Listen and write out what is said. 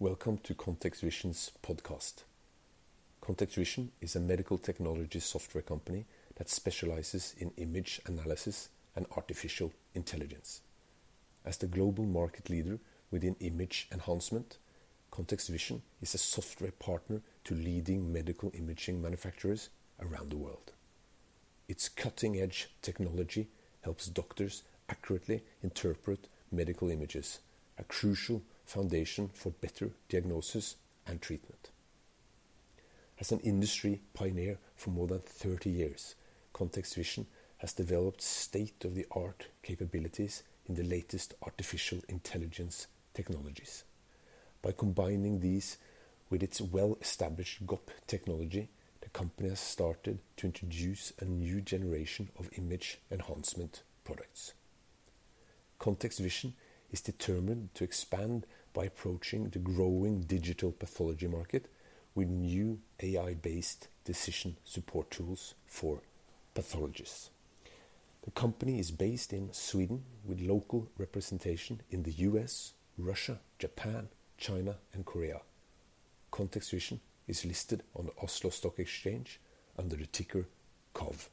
Welcome to ContextVision's podcast. ContextVision is a medical technology software company that specializes in image analysis and artificial intelligence. As the global market leader within image enhancement, ContextVision is a software partner to leading medical imaging manufacturers around the world. Its cutting edge technology helps doctors accurately interpret medical images, a crucial foundation for better diagnosis and treatment. As an industry pioneer for more than 30 years, ContextVision has developed state of the art capabilities in the latest artificial intelligence technologies. By combining these with its well established GOP technology, the company has started to introduce a new generation of image enhancement products. ContextVision is determined to expand by approaching the growing digital pathology market with new AI based decision support tools for pathologists. The company is based in Sweden with local representation in the US, Russia, Japan, China, and Korea. ContextVision is listed on the Oslo Stock Exchange under the ticker COV.